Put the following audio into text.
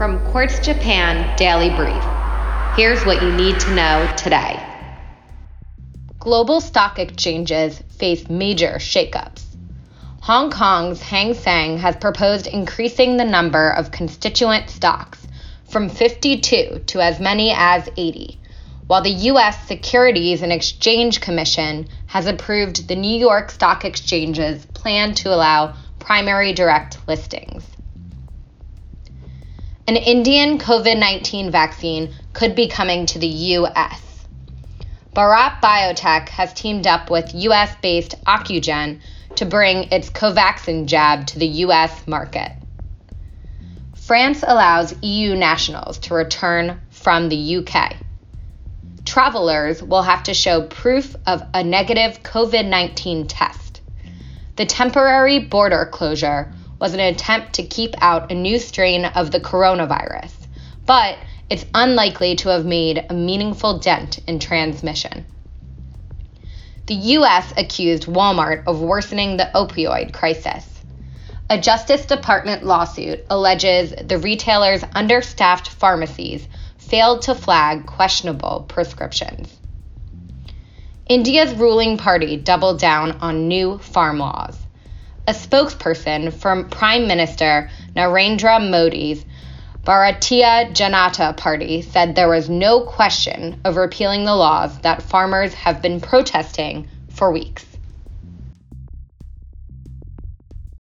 From Quartz Japan Daily Brief, here's what you need to know today. Global stock exchanges face major shakeups. Hong Kong's Hang Seng has proposed increasing the number of constituent stocks from 52 to as many as 80, while the U.S. Securities and Exchange Commission has approved the New York Stock Exchange's plan to allow primary direct listings. An Indian COVID 19 vaccine could be coming to the U.S. Bharat Biotech has teamed up with US based Ocugen to bring its Covaxin jab to the US market. France allows EU nationals to return from the UK. Travelers will have to show proof of a negative COVID 19 test. The temporary border closure was an attempt to keep out a new strain of the coronavirus, but it's unlikely to have made a meaningful dent in transmission. The U.S. accused Walmart of worsening the opioid crisis. A Justice Department lawsuit alleges the retailer's understaffed pharmacies failed to flag questionable prescriptions. India's ruling party doubled down on new farm laws. A spokesperson from Prime Minister Narendra Modi's Bharatiya Janata Party said there was no question of repealing the laws that farmers have been protesting for weeks.